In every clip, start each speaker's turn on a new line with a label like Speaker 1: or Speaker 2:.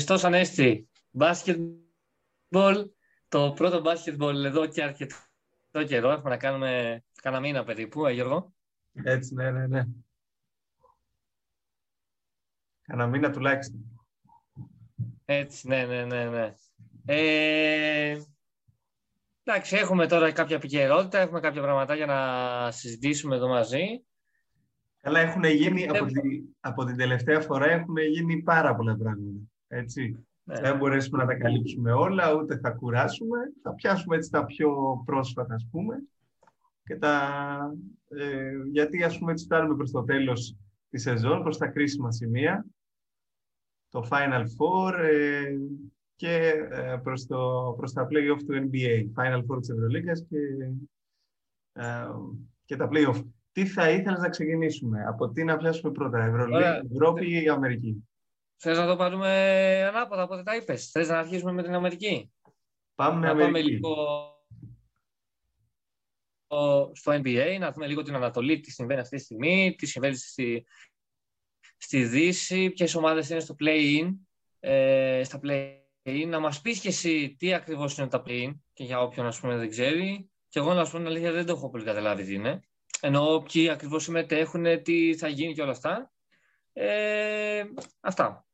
Speaker 1: Χριστός Ανέστη, μπάσκετμπολ, το πρώτο μπάσκετμπολ εδώ και αρκετό καιρό. Έχουμε να κάνουμε κανένα μήνα περίπου, ε, Γιώργο;
Speaker 2: Έτσι, ναι, ναι, ναι. Κανένα μήνα τουλάχιστον.
Speaker 1: Έτσι, ναι, ναι, ναι, ναι. Ε, εντάξει, έχουμε τώρα κάποια επικαιρότητα, έχουμε κάποια πράγματα για να συζητήσουμε εδώ μαζί.
Speaker 2: Καλά, έχουν γίνει, από, τη, από την τελευταία φορά έχουν γίνει πάρα πολλά πράγματα. Έτσι. Ναι. Δεν μπορέσουμε να τα καλύψουμε όλα, ούτε θα κουράσουμε. Θα πιάσουμε έτσι τα πιο πρόσφατα, ας πούμε. Και τα, ε, γιατί, ας πούμε, έτσι φτάνουμε προς το τέλος της σεζόν, προς τα κρίσιμα σημεία. Το Final Four ε, και ε, προς, το, προς τα play-off του NBA. Final Four της Ευρωλίγκας και, ε, και τα play-off. Τι θα ήθελες να ξεκινήσουμε, από τι να πιάσουμε πρώτα, Ευρωλίγα, Ευρώπη ή Αμερική;
Speaker 1: Θες να το πάρουμε ανάποδα, οπότε τα είπες. Θες να αρχίσουμε με την Αμερική;
Speaker 2: Πάμε με Αμερική.
Speaker 1: Πάμε λίγο στο NBA, να δούμε λίγο την Ανατολή, τι συμβαίνει αυτή τη στιγμή, τι συμβαίνει στη, στη Δύση, ποιες ομάδες είναι στο play-in, ε, στα play-in. Να μας πεις και εσύ τι ακριβώς είναι τα play-in και για όποιον ας πούμε δεν ξέρει. Και εγώ να σου πω την αλήθεια δεν το έχω πολύ καταλάβει τι είναι. Ενώ ποιοι ακριβώς συμμετέχουν, τι θα γίνει και όλα αυτά. Ε, αυτά.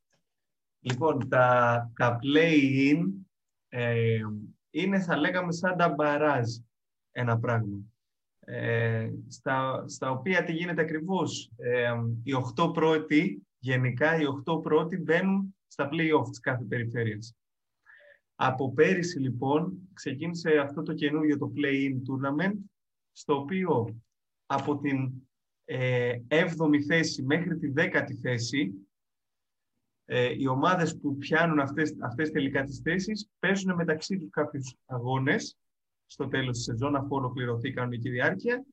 Speaker 2: Λοιπόν, τα, τα play-in ε, είναι, θα λέγαμε, σαν τα μπαράζ ένα πράγμα. Ε, στα, στα οποία τι γίνεται ακριβώς; Ε, οι 8 πρώτοι, γενικά οι 8 πρώτοι μπαίνουν στα play-off της κάθε περιφέρειας. Από πέρυσι λοιπόν ξεκίνησε αυτό το καινούργιο το play-in tournament, στο οποίο από την ε, 7η θέση μέχρι τη 10η θέση ε, οι ομάδες που πιάνουν αυτές, αυτές τελικά τις θέσεις παίζουν μεταξύ τους κάποιους αγώνες στο τέλος της σεζόν αφού ολοκληρωθεί η κανονική διάρκεια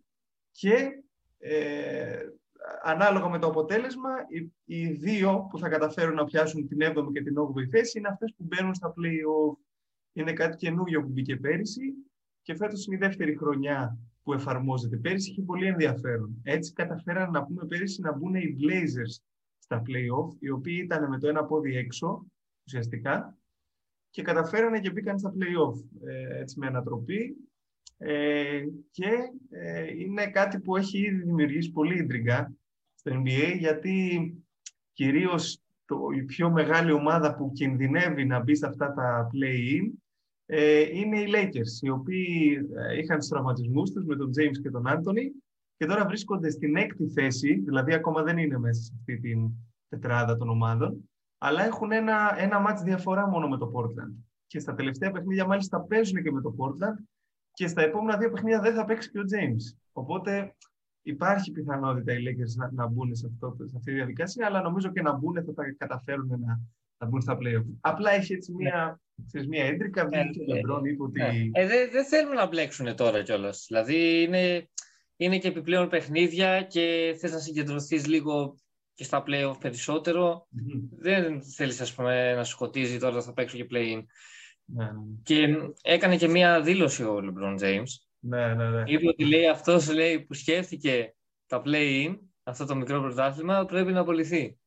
Speaker 2: και ε, ανάλογα με το αποτέλεσμα οι, οι, δύο που θα καταφέρουν να πιάσουν την 7η και την 8η θέση είναι αυτές που μπαίνουν στα play-off. Είναι κάτι καινούργιο που μπήκε πέρυσι και φέτος είναι η δεύτερη χρονιά που εφαρμόζεται. Πέρυσι είχε πολύ ενδιαφέρον. Έτσι καταφέραν να πούμε πέρυσι να μπουν οι Blazers στα play-off, οι οποίοι ήταν με το ένα πόδι έξω, ουσιαστικά, και καταφέρανε και μπήκαν στα play-off, ε, έτσι με ανατροπή. Ε, και ε, είναι κάτι που έχει ήδη δημιουργήσει πολύ ίντριγκα στο NBA, γιατί κυρίως το, η πιο μεγάλη ομάδα που κινδυνεύει να μπει σε αυτά τα play-in ε, είναι οι Lakers, οι οποίοι ε, είχαν τους τραυματισμούς τους με τον James και τον Anthony και τώρα βρίσκονται στην έκτη θέση, δηλαδή ακόμα δεν είναι μέσα σε αυτή την τετράδα των ομάδων, αλλά έχουν ένα, ένα μάτς διαφορά μόνο με το Portland. Και στα τελευταία παιχνίδια μάλιστα παίζουν και με το Portland και στα επόμενα δύο παιχνίδια δεν θα παίξει και ο James. Οπότε υπάρχει πιθανότητα οι Lakers να, να μπουν σε, αυτό, σε αυτή τη διαδικασία, αλλά νομίζω και να μπουν θα τα καταφέρουν να, να μπουν στα playoff. Απλά έχει έτσι μια, ναι. μια έντρικα, βγήκε ο Λεμπρόν, είπε ότι...
Speaker 1: Ναι. Ε, δεν δε θέλουν να μπλέξουν τώρα κιόλας. Δηλαδή είναι είναι και επιπλέον παιχνίδια και θες να συγκεντρωθείς λίγο και στα play-off περισσότερο. Δεν θέλεις ας πούμε, να σκοτίζει τώρα θα παίξω και play-in. Ναι, ναι, ναι. Και έκανε και μία δήλωση ο LeBron James.
Speaker 2: Ναι, ναι, ναι.
Speaker 1: Είπε ότι λέει αυτός λέει, που σκέφτηκε τα play-in, αυτό το μικρό πρωτάθλημα, πρέπει να απολυθεί.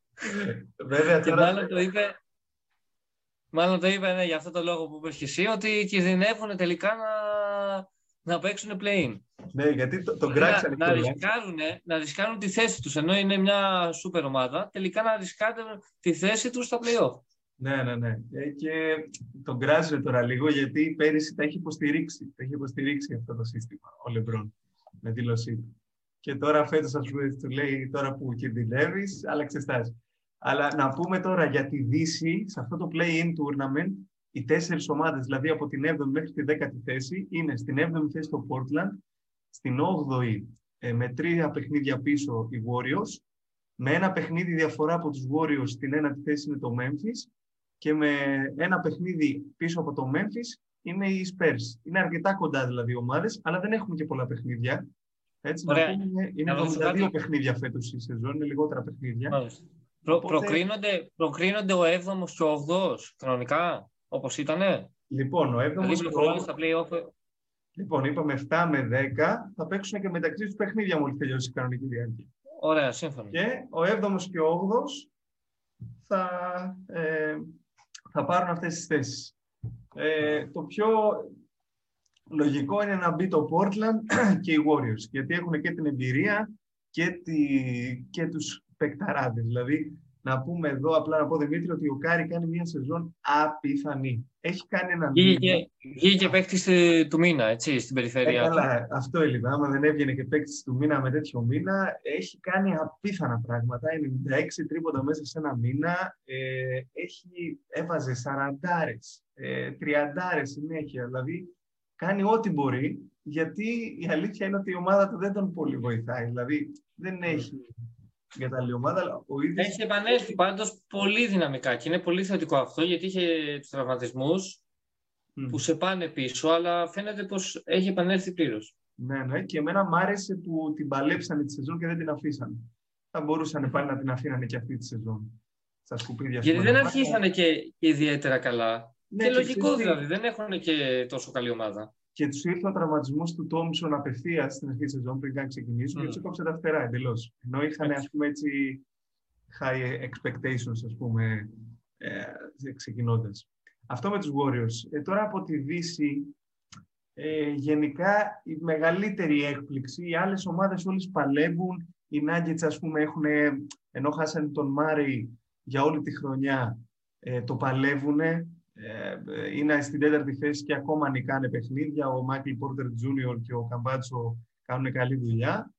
Speaker 2: Βέβαια,
Speaker 1: και μάλλον το είπε, μάλλον το είπε ναι, για αυτό το λόγο που είπες και εσύ, ότι κινδυνεύουν τελικά να, να παίξουν play-in.
Speaker 2: Ναι, γιατί το, τον κράξανε.
Speaker 1: Να, να, ρισκάρουν, να ρισκάρουν τη θέση τους, ενώ είναι μια σούπερ ομάδα, τελικά να ρισκάρουν τη θέση τους στα play-off.
Speaker 2: Ναι, ναι, ναι. Ε, και τον κράζουν τώρα λίγο, γιατί πέρυσι τα έχει υποστηρίξει. Τα έχει υποστηρίξει αυτό το σύστημα, ο Λεμπρόν, με δήλωσή του. Και τώρα φέτος, ας πούμε, του λέει τώρα που κινδυνεύεις, άλλαξε στάση. Αλλά να πούμε τώρα για τη Δύση, σε αυτό το play-in tournament, οι τέσσερις ομάδες, δηλαδή από την 7η μέχρι τη 10η θέση, είναι στην 7η θέση το Portland, στην 8η ε, με τρία παιχνίδια πίσω οι Warriors, με ένα παιχνίδι διαφορά από τους Warriors στην ένατη θέση είναι το Memphis και με ένα παιχνίδι πίσω από το Memphis είναι οι Spurs. Είναι αρκετά κοντά δηλαδή οι ομάδες, αλλά δεν έχουμε και πολλά παιχνίδια. Έτσι, Ωραία. να πούμε, είναι 72 παιχνίδια φέτος η σεζόν, είναι λιγότερα παιχνίδια.
Speaker 1: Προ, Οπότε... προκρίνονται, προκρίνονται ο 7ος και ο 8ος κανονικά, όπως ήτανε.
Speaker 2: Λοιπόν, ο 7ος
Speaker 1: δηλαδή, ο... στα
Speaker 2: Λοιπόν, είπαμε 7 με 10 θα παίξουν και μεταξύ τους παιχνίδια μόλις τελειώσει η κανονική διάρκεια.
Speaker 1: Ωραία, σύμφωνα.
Speaker 2: Και ο 7ο και ο 8ο θα, ε, θα πάρουν αυτές τις θέσεις. Ε, το πιο λογικό είναι να μπει το Portland και οι Warriors, γιατί έχουν και την εμπειρία και, τη, και τους παικταράδες. Δηλαδή, να πούμε εδώ απλά να πω Δημήτρη ότι ο Κάρι κάνει μια σεζόν απίθανη. Έχει κάνει έναν.
Speaker 1: Βγήκε και παίκτης του μήνα, έτσι, στην περιφέρεια.
Speaker 2: Ε, καλά, αυτό έλειπε. Άμα δεν έβγαινε και παίκτης του μήνα με τέτοιο μήνα, έχει κάνει απίθανα πράγματα. Είναι 96 τρίποντα μέσα σε ένα μήνα. Ε, έχει, έβαζε 40 ε, 30 συνέχεια. Δηλαδή, κάνει ό,τι μπορεί, γιατί η αλήθεια είναι ότι η ομάδα του δεν τον πολύ βοηθάει. Δηλαδή, δεν έχει για τα άλλη ομάδα. Ο
Speaker 1: ίδιος... Έχει επανέλθει πάντως πολύ δυναμικά και είναι πολύ θετικό αυτό γιατί είχε τους τραυματισμούς που σε πάνε πίσω, αλλά φαίνεται πως έχει επανέλθει πλήρως.
Speaker 2: Ναι, ναι, και εμένα μ' άρεσε που την παλέψανε τη σεζόν και δεν την αφήσανε. Θα μπορούσαν πάλι να την αφήνανε και αυτή τη σεζόν. Στα σκουπίδια
Speaker 1: Γιατί δεν αρχίσανε και, και ιδιαίτερα καλά. Ναι, και, και λογικό δηλαδή, δεν έχουν και τόσο καλή ομάδα
Speaker 2: και τους ήρθε ο τραυματισμός του Τόμσον απευθείας στην αρχή της σεζόν πριν καν ξεκινήσουν mm. και τους έκοψε τα φτερά εντελώς. Ενώ είχαν ας πούμε, έτσι, high expectations, ας πούμε, ε, ξεκινώντας. Αυτό με τους Warriors. Ε, τώρα από τη Δύση, ε, γενικά η μεγαλύτερη έκπληξη, οι άλλες ομάδες όλες παλεύουν, οι Nuggets ας πούμε έχουν, ενώ χάσανε τον Μάρι για όλη τη χρονιά, ε, το παλεύουν. Ε, είναι στην τέταρτη θέση και ακόμα νικάνε παιχνίδια. Ο Μάικλ Πόρτερ Τζούνιορ και ο Καμπάτσο κάνουν καλή δουλειά.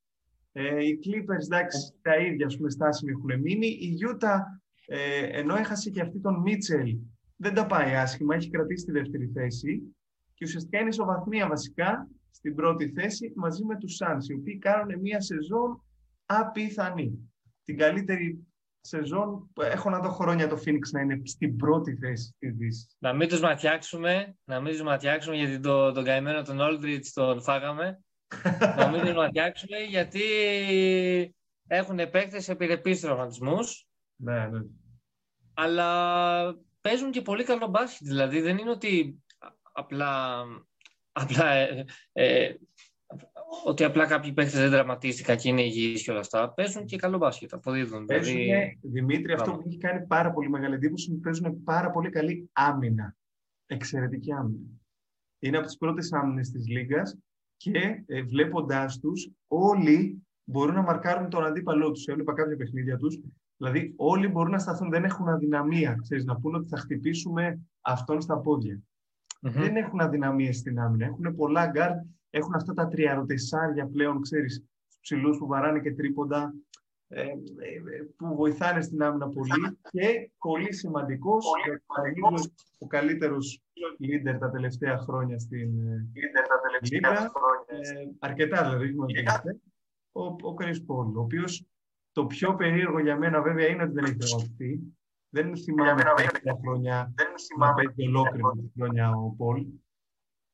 Speaker 2: Ε, οι Clippers, εντάξει, τα ίδια ας πούμε, στάσιμοι έχουν μείνει. Η Γιούτα, ε, ενώ έχασε και αυτή τον Μίτσελ, δεν τα πάει άσχημα, έχει κρατήσει τη δεύτερη θέση και ουσιαστικά είναι ισοβαθμία βασικά στην πρώτη θέση μαζί με τους Suns, οι οποίοι κάνουν μια σεζόν απίθανη. Την καλύτερη σεζόν έχω να δω χρόνια το Phoenix να είναι στην πρώτη θέση της Δύση.
Speaker 1: Να μην τους ματιάξουμε, να μην τους ματιάξουμε γιατί το, τον καημένο τον Aldridge τον φάγαμε. να μην τους ματιάξουμε γιατί έχουν παίκτες επιρρεπεί τραυματισμού.
Speaker 2: Ναι, ναι.
Speaker 1: Αλλά παίζουν και πολύ καλό μπάσκετ. Δηλαδή δεν είναι ότι απλά, απλά ε, ε, ότι απλά κάποιοι παίχτε δεν δραματίστηκαν και είναι υγιείς και όλα αυτά. Παίζουν και καλό μπάσκετ, αποδίδουν.
Speaker 2: Παίζουν, δηλαδή... Δημήτρη, αυτό που έχει κάνει πάρα πολύ μεγάλη εντύπωση είναι ότι παίζουν πάρα πολύ καλή άμυνα. Εξαιρετική άμυνα. Είναι από τις πρώτες άμυνες της Λίγκα και ε, βλέποντάς τους, όλοι μπορούν να μαρκάρουν τον αντίπαλό τους. Έβλεπα κάποια παιχνίδια τους. Δηλαδή, όλοι μπορούν να σταθούν, δεν έχουν αδυναμία. Ξέρεις, να πούνε ότι θα χτυπήσουμε αυτόν στα πόδια. Mm-hmm. Δεν έχουν αδυναμίες στην άμυνα. Έχουν πολλά γκαρντ έχουν αυτά τα τριαροτεσσάρια πλέον, ξέρεις, ψηλούς που βαράνε και τρίποντα, ε, ε, που βοηθάνε στην άμυνα πολύ και πολύ σημαντικός, ο καλύτερος leader τα τελευταία χρόνια στην Λίγκα, ε, αρκετά δηλαδή, ο, ο Chris Paul, ο οποίος το πιο περίεργο για μένα βέβαια είναι ότι δεν έχει τραυματιστεί. Δεν θυμάμαι τα χρόνια να παίζει ολόκληρη χρόνια. ο Πολ.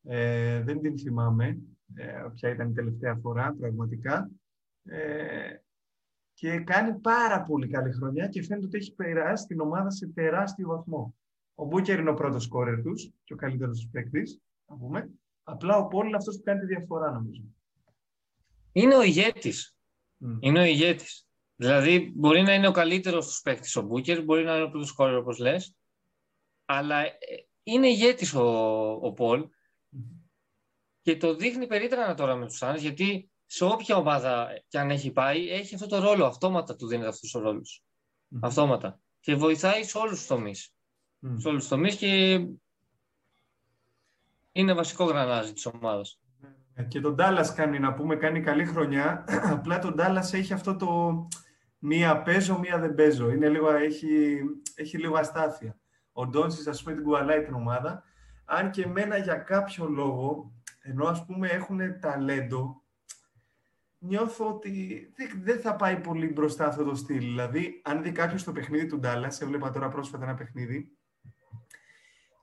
Speaker 2: Ε, δεν την θυμάμαι ε, ποια ήταν η τελευταία φορά πραγματικά. Ε, και κάνει πάρα πολύ καλή χρονιά και φαίνεται ότι έχει περάσει την ομάδα σε τεράστιο βαθμό. Ο Μπούκερ είναι ο πρώτος κόρερ τους και ο καλύτερος τους παίκτης, να πούμε. Απλά ο Πόλ είναι αυτός που κάνει τη διαφορά, νομίζω.
Speaker 1: Είναι ο ηγέτης. Mm. Είναι ο ηγέτης. Δηλαδή, μπορεί να είναι ο καλύτερος τους παίκτης ο Μπούκερ, μπορεί να είναι ο πρώτος κόρερ, όπως λες. Αλλά ε, είναι ηγέτης ο, ο Πολ και το δείχνει περίτρανα τώρα με τους Suns, γιατί σε όποια ομάδα και αν έχει πάει, έχει αυτό το ρόλο. Αυτόματα του δίνει αυτού του ρόλου. Αυτόματα. Και βοηθάει σε όλους τους τομείς. Σε όλους τους τομείς και είναι βασικό γρανάζι της ομάδας.
Speaker 2: Ε, και τον Ντάλλα κάνει, να πούμε, κάνει καλή χρονιά. Απλά τον Ντάλλα έχει αυτό το μία παίζω, μία δεν παίζω. Είναι λίγο, έχει, έχει λίγο αστάθεια. Ο Ντόνσις, ας πούμε, την κουβαλάει την ομάδα. Αν και εμένα για κάποιο λόγο ενώ ας πούμε έχουν ταλέντο, νιώθω ότι δεν θα πάει πολύ μπροστά αυτό το στυλ. Δηλαδή, αν δει κάποιος το παιχνίδι του Ντάλλας, έβλεπα τώρα πρόσφατα ένα παιχνίδι,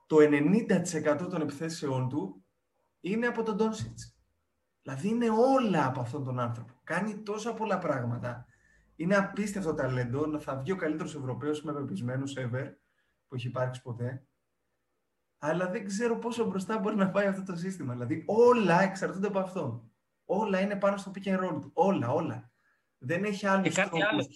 Speaker 2: το 90% των επιθέσεών του είναι από τον Ντόνσιτς. Δηλαδή είναι όλα από αυτόν τον άνθρωπο. Κάνει τόσα πολλά πράγματα. Είναι απίστευτο ταλέντο. Να θα βγει ο καλύτερος Ευρωπαίος, είμαι πεπισμένος ever, που έχει υπάρξει ποτέ αλλά δεν ξέρω πόσο μπροστά μπορεί να πάει αυτό το σύστημα. Δηλαδή όλα εξαρτώνται από αυτόν. Όλα είναι πάνω στο pick and roll του. Όλα, όλα. Δεν έχει άλλους
Speaker 1: Και κάτι άλλο.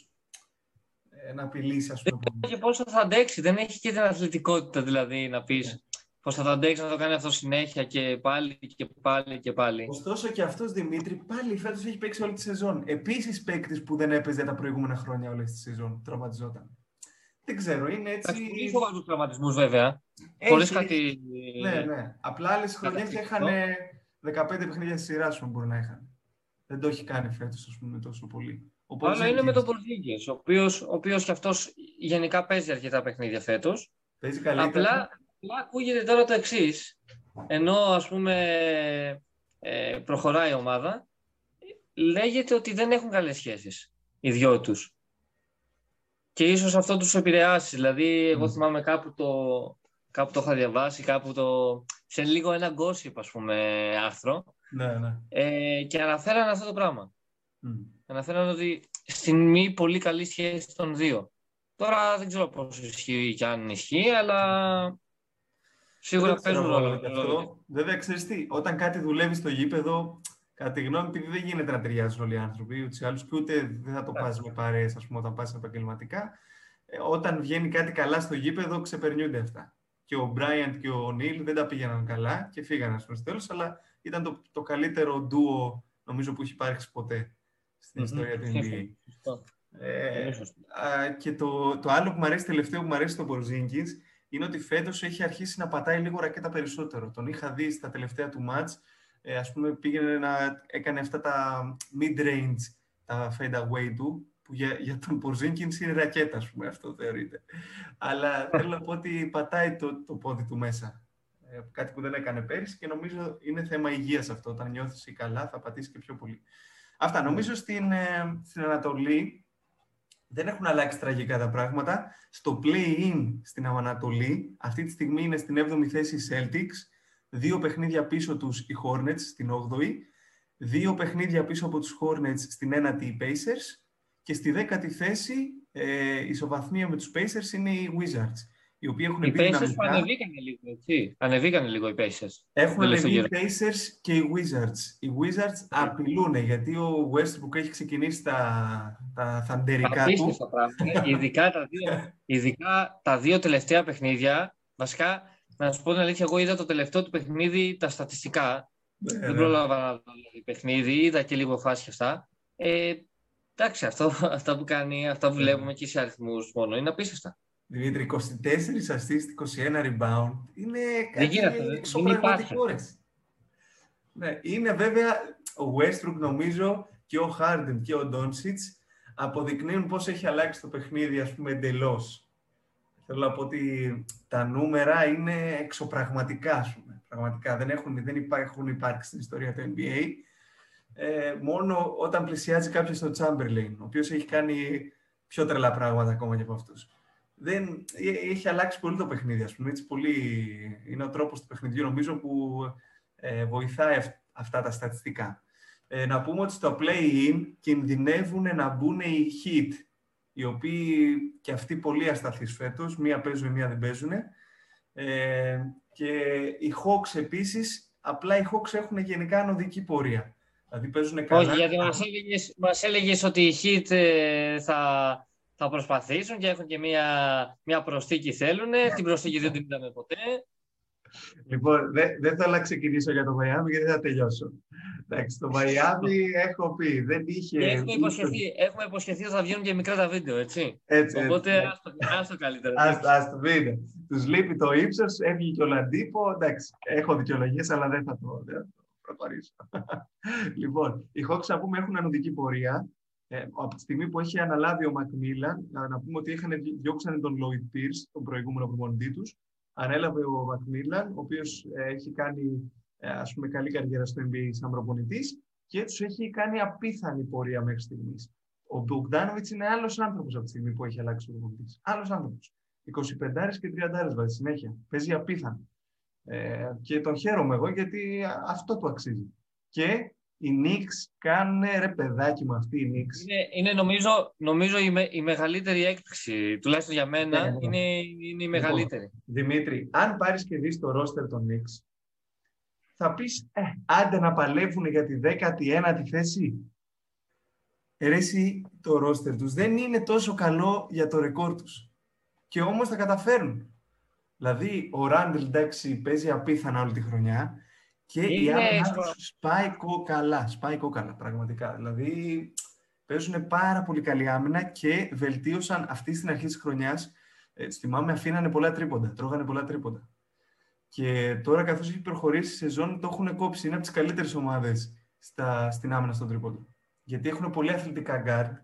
Speaker 2: ε, να απειλήσει, ας πούμε.
Speaker 1: Δεν και πόσο θα αντέξει. Δεν έχει και την αθλητικότητα, δηλαδή, να πεις yeah. πώ θα το αντέξει να το κάνει αυτό συνέχεια και πάλι και πάλι και πάλι.
Speaker 2: Ωστόσο και αυτός Δημήτρη πάλι φέτος έχει παίξει όλη τη σεζόν. Επίσης παίκτης που δεν έπαιζε τα προηγούμενα χρόνια όλη τη σεζόν. Τραυματιζόταν. Δεν ξέρω, είναι έτσι.
Speaker 1: Έχει σοβαρού τραυματισμούς βέβαια. Χωρί κάτι.
Speaker 2: Ναι, ναι. Απλά άλλες χρονιές είχαν 15 παιχνίδια στη σειρά σου μπορεί να είχαν. Δεν το έχει κάνει φέτος, ας πούμε, τόσο πολύ.
Speaker 1: Αλλά είναι με τον Πορζίγκε, ο οποίο ο οποίος και αυτός γενικά παίζει αρκετά παιχνίδια φέτος.
Speaker 2: Παίζει καλύτερα.
Speaker 1: Απλά, απλά ακούγεται τώρα το εξής. Ενώ ας πούμε ε, προχωράει η ομάδα, λέγεται ότι δεν έχουν καλές σχέσεις οι δυο τους. Και ίσως αυτό τους επηρεάσει. Δηλαδή, εγώ θυμάμαι κάπου το, κάπου το είχα διαβάσει, κάπου το... σε λίγο ένα gossip, ας πούμε, άρθρο.
Speaker 2: Ναι, ναι.
Speaker 1: Ε, και αναφέρανε αυτό το πράγμα. Mm. Αναφέρανε ότι στην μη πολύ καλή σχέση των δύο. Τώρα δεν ξέρω πόσο ισχύει και αν ισχύει, αλλά σίγουρα παίζουν ρόλο.
Speaker 2: Βέβαια, ξέρεις τι, όταν κάτι δουλεύει στο γήπεδο, κατά τη γνώμη επειδή δεν γίνεται να ταιριάζουν όλοι οι άνθρωποι, ούτε ή άλλου, και ούτε δεν θα το πας με παρέες, ας πούμε, όταν πας επαγγελματικά. Ε, όταν βγαίνει κάτι καλά στο γήπεδο, ξεπερνιούνται αυτά. Και ο Μπράιαντ και ο Νίλ δεν τα πήγαιναν καλά και φύγανε στο τέλος, αλλά ήταν το, το καλύτερο ντουο νομίζω που έχει υπάρξει ποτέ στην mm-hmm. ιστορία του NBA. Ε, και το, το άλλο που μου αρέσει τελευταίο που μου αρέσει στο Porzingis είναι ότι φέτος έχει αρχίσει να πατάει λίγο ρακέτα περισσότερο. Τον είχα δει στα τελευταία του μάτς, ε, ας πούμε πήγαινε να έκανε αυτά τα mid-range, τα fade away του, που για, για τον Porzingis είναι ρακέτα, ας πούμε, αυτό θεωρείται. Αλλά θέλω να πω ότι πατάει το, το πόδι του μέσα. Ε, κάτι που δεν έκανε πέρυσι και νομίζω είναι θέμα υγείας αυτό. Όταν νιώθεις καλά θα πατήσεις και πιο πολύ. Αυτά. Νομίζω στην, ε, στην Ανατολή δεν έχουν αλλάξει τραγικά τα πράγματα. Στο play-in στην Ανατολή, αυτή τη στιγμή είναι στην 7η θέση οι Celtics, δύο παιχνίδια πίσω τους οι Hornets στην 8η, δύο παιχνίδια πίσω από τους Hornets στην 1η οι Pacers και στη 10η θέση ε, ισοβαθμία με τους Pacers είναι οι Wizards οι οποίοι έχουν
Speaker 1: οι μπει δυναμικά. Οι ανεβήκανε λίγο, έτσι. Ανεβήκανε λίγο οι Pacers.
Speaker 2: Έχουν ανεβεί οι Pacers και οι Wizards. Οι Wizards απειλούν, γιατί ο Westbrook έχει ξεκινήσει τα, τα θαντερικά του.
Speaker 1: Πράγματα. ειδικά, τα δύο, ειδικά τα δύο τελευταία παιχνίδια, βασικά, να σου πω την αλήθεια, εγώ είδα το τελευταίο του παιχνίδι, τα στατιστικά. Ναι, Δεν ναι. πρόλαβα να δω το παιχνίδι, είδα και λίγο φάση αυτά. Ε, εντάξει, αυτό, αυτά που κάνει, αυτά που ναι. βλέπουμε και σε αριθμούς μόνο, είναι απίστευτα.
Speaker 2: Δημήτρη, 24 assist, 21 rebound. Είναι κάτι εξωπραγματικό. Ναι, είναι βέβαια ο Westbrook νομίζω και ο Harden και ο Doncic αποδεικνύουν πώς έχει αλλάξει το παιχνίδι, ας πούμε, εντελώς. Θέλω να πω ότι τα νούμερα είναι εξωπραγματικά, ας πούμε. Πραγματικά δεν έχουν, δεν υπάρχουν υπάρξει στην ιστορία του NBA. Ε, μόνο όταν πλησιάζει κάποιος στο Chamberlain, ο οποίος έχει κάνει πιο τρελά πράγματα ακόμα και από αυτούς δεν, ε, έχει αλλάξει πολύ το παιχνίδι, ας πούμε. Έτσι, πολύ, είναι ο τρόπος του παιχνιδιού, νομίζω, που ε, βοηθάει αυτά τα στατιστικά. Ε, να πούμε ότι στο play-in κινδυνεύουν να μπουν οι hit, οι οποίοι και αυτοί πολύ ασταθείς φέτος, μία παίζουν, μία δεν παίζουν. Ε, και οι Hawks επίσης, απλά οι Hawks έχουν γενικά ανωδική πορεία. Δηλαδή παίζουν καλά.
Speaker 1: Όχι, γιατί μας έλεγες, μας έλεγες ότι οι hit ε, θα, θα προσπαθήσουν και έχουν και μια, μια προσθήκη θέλουν. Την προσθήκη δεν την είδαμε ποτέ.
Speaker 2: Λοιπόν, δεν, δεν θέλω να ξεκινήσω για το Μαϊάμι γιατί θα τελειώσω. Εντάξει, το Μαϊάμι έχω πει, δεν είχε... Και
Speaker 1: έχουμε υποσχεθεί, έχουμε υποσχεθεί ότι θα βγαίνουν και μικρά τα βίντεο, έτσι.
Speaker 2: έτσι
Speaker 1: Οπότε
Speaker 2: έτσι.
Speaker 1: ας, το, καλύτερα.
Speaker 2: Ας, ας το πείτε. Τους λείπει το ύψος, έβγαινε και ο Λαντύπο. Εντάξει, έχω δικαιολογίες, αλλά δεν θα το, δεν προπαρίσω. λοιπόν, οι Hawks, να πούμε, έχουν ανωδική πορεία ε, από τη στιγμή που έχει αναλάβει ο Μακμίλαν, να, να πούμε ότι είχαν διώξανε τον Λόιτ Πίρς, τον προηγούμενο προπονητή τους. Ανέλαβε ο Μακμίλαν, ο οποίος ε, έχει κάνει ε, ας πούμε, καλή καριέρα στο NBA σαν προπονητής και τους έχει κάνει απίθανη πορεία μέχρι στιγμής. Ο Μπογδάνοβιτς είναι άλλος άνθρωπος από τη στιγμή που έχει αλλάξει ο προπονητής. Άλλος άνθρωπος. 25 και 30 βάζει συνέχεια. Παίζει απίθανο. Ε, και τον χαίρομαι εγώ γιατί αυτό του αξίζει. Και οι Knicks κάνουν ρε παιδάκι με αυτή η Knicks.
Speaker 1: Είναι, είναι νομίζω, νομίζω η, με, η μεγαλύτερη έκπληξη, τουλάχιστον για μένα, ναι, ναι. Είναι, είναι η λοιπόν, μεγαλύτερη.
Speaker 2: Δημήτρη, αν πάρεις και δεις το ρόστερ των Knicks, θα πεις, ε, άντε να παλεύουν για τη 19η θέση. Ερέσει το ρόστερ τους δεν είναι τόσο καλό για το ρεκόρ τους. Και όμως θα καταφέρουν. Δηλαδή, ο Ράντλ, εντάξει, παίζει απίθανα όλη τη χρονιά και είναι... η άμυνα τους σπάει κόκαλα, σπάει κόκαλα, πραγματικά. Δηλαδή, παίζουν πάρα πολύ καλή άμυνα και βελτίωσαν αυτή στην αρχή της χρονιάς. Ε, θυμάμαι, αφήνανε πολλά τρίποντα, τρώγανε πολλά τρίποντα. Και τώρα, καθώς έχει προχωρήσει η σεζόν, το έχουν κόψει. Είναι από τις καλύτερες ομάδες στα, στην άμυνα στον τρίποντο. Γιατί έχουν πολύ αθλητικά γκαρντ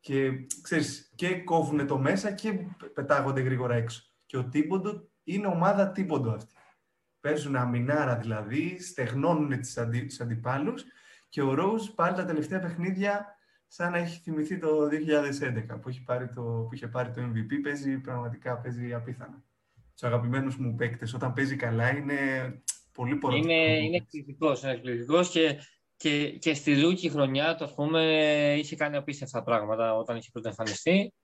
Speaker 2: και, ξέρεις, και κόβουν το μέσα και πετάγονται γρήγορα έξω. Και ο Τιμποντό είναι ομάδα Τιμποντό αυτή. Παίζουν αμυνάρα δηλαδή, στεγνώνουν τις, αντι, τους αντιπάλους και ο Ρόουζ πάλι τα τελευταία παιχνίδια σαν να έχει θυμηθεί το 2011 που, έχει πάρει το, που είχε πάρει το MVP, παίζει πραγματικά παίζει απίθανα. Τους αγαπημένους μου παίκτες, όταν παίζει καλά, είναι πολύ πολύ.
Speaker 1: Είναι, είναι εκπληκτικός. Είναι και και, και στη Ρούκη χρονιά, το πούμε, είχε κάνει απίστευτα πράγματα όταν είχε πρωτοεμφανιστεί.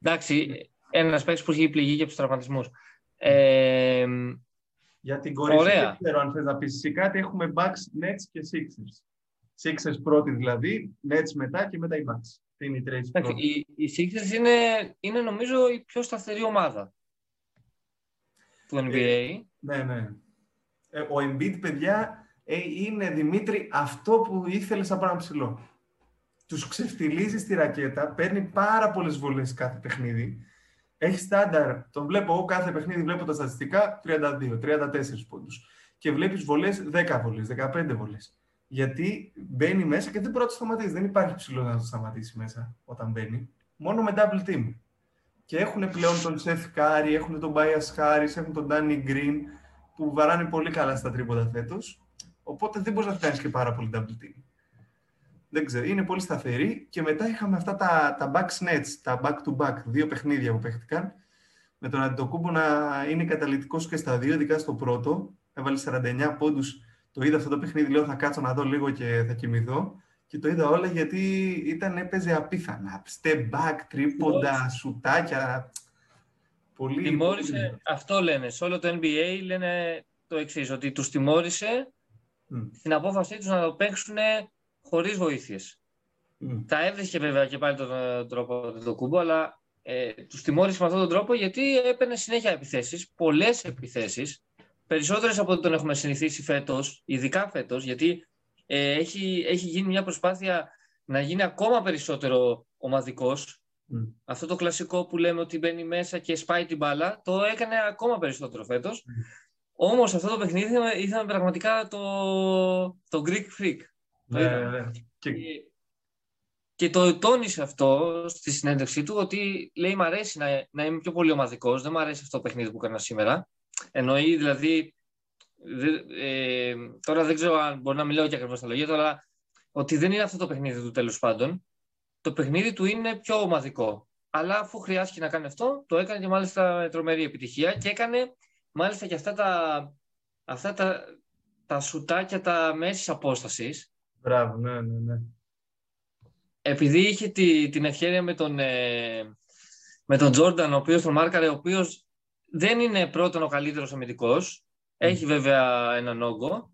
Speaker 1: Εντάξει, ένας παίκτης που είχε πληγεί και από τους τραυματισμούς. Ε,
Speaker 2: Για την κορυφή, δεν ξέρω αν θες να πεις εσύ κάτι, έχουμε Bucks, Nets και Sixers. Sixers πρώτη δηλαδή, Nets μετά και μετά οι Bucks. Είναι οι,
Speaker 1: οι, οι Sixers είναι, είναι νομίζω η πιο σταθερή ομάδα του NBA. Ε,
Speaker 2: ναι, ναι. Ε, ο Embiid, παιδιά, ε, είναι Δημήτρη αυτό που ήθελες από ένα ψηλό. Τους ξεφτιλίζει στη ρακέτα, παίρνει πάρα πολλές βολές κάθε παιχνίδι. Έχει στάνταρ. Τον βλέπω εγώ κάθε παιχνίδι, βλέπω τα στατιστικά 32, 34 πόντους. Και βλέπεις βολές 10 βολές, 15 βολές. Γιατί μπαίνει μέσα και δεν μπορεί να το σταματήσει. Δεν υπάρχει ψηλός να το σταματήσει μέσα όταν μπαίνει. Μόνο με double team. Και έχουν πλέον τον Seth Curry, έχουν τον Bias Harris, έχουν τον Danny Green που βαράνε πολύ καλά στα τρίποτα φέτος Οπότε δεν μπορείς να φτάσει και πάρα πολύ double team. Δεν ξέρω, είναι πολύ σταθερή. Και μετά είχαμε αυτά τα, τα back snets, τα back-to-back, δύο παιχνίδια που παίχτηκαν. Με τον Αντιτοκούμπο να είναι καταλητικός και στα δύο, ειδικά στο πρώτο. Έβαλε 49 πόντους. Το είδα αυτό το παιχνίδι, λέω θα κάτσω να δω λίγο και θα κοιμηθώ. Και το είδα όλα γιατί ήταν, έπαιζε απίθανα. Step back, τρίποντα, σουτάκια. Πολύ,
Speaker 1: τιμώρησε, αυτό λένε. Σε όλο το NBA λένε το εξής, ότι τους τιμώρησε mm. στην απόφασή τους να το παίξουν χωρίς βοήθειες. Mm. Τα έβρισκε βέβαια και πάλι τον τρόπο το κούμπο, αλλά ε, τους τιμώρησε με αυτόν τον τρόπο γιατί έπαιρνε συνέχεια επιθέσεις, πολλές επιθέσεις, περισσότερες από ό,τι τον έχουμε συνηθίσει φέτος, ειδικά φέτος, γιατί ε, έχει, έχει γίνει μια προσπάθεια να γίνει ακόμα περισσότερο ομαδικός. Mm. Αυτό το κλασικό που λέμε ότι μπαίνει μέσα και σπάει την μπάλα, το έκανε ακόμα περισσότερο φέτος. Όμως αυτό το παιχνίδι ήταν πραγματικά το, το Greek Freak.
Speaker 2: Ναι, ναι, ναι.
Speaker 1: Και... και... το τόνισε αυτό στη συνέντευξή του ότι λέει μ' αρέσει να, να είμαι πιο πολύ ομαδικός, δεν μου αρέσει αυτό το παιχνίδι που έκανα σήμερα. Εννοεί δηλαδή, ε, τώρα δεν ξέρω αν μπορεί να μιλάω και ακριβώς τα λόγια του, αλλά ότι δεν είναι αυτό το παιχνίδι του τέλος πάντων. Το παιχνίδι του είναι πιο ομαδικό. Αλλά αφού χρειάστηκε να κάνει αυτό, το έκανε και μάλιστα με τρομερή επιτυχία και έκανε μάλιστα και αυτά τα, αυτά τα, τα σουτάκια τα μέσης απόστασης.
Speaker 2: Μπράβο, ναι, ναι, ναι.
Speaker 1: Επειδή είχε τη, την ευκαιρία με τον, ε, με τον Τζόρνταν, ο οποίος τον μάρκαρε, ο οποίος δεν είναι πρώτον ο καλύτερος αμυντικός, έχει βέβαια έναν όγκο,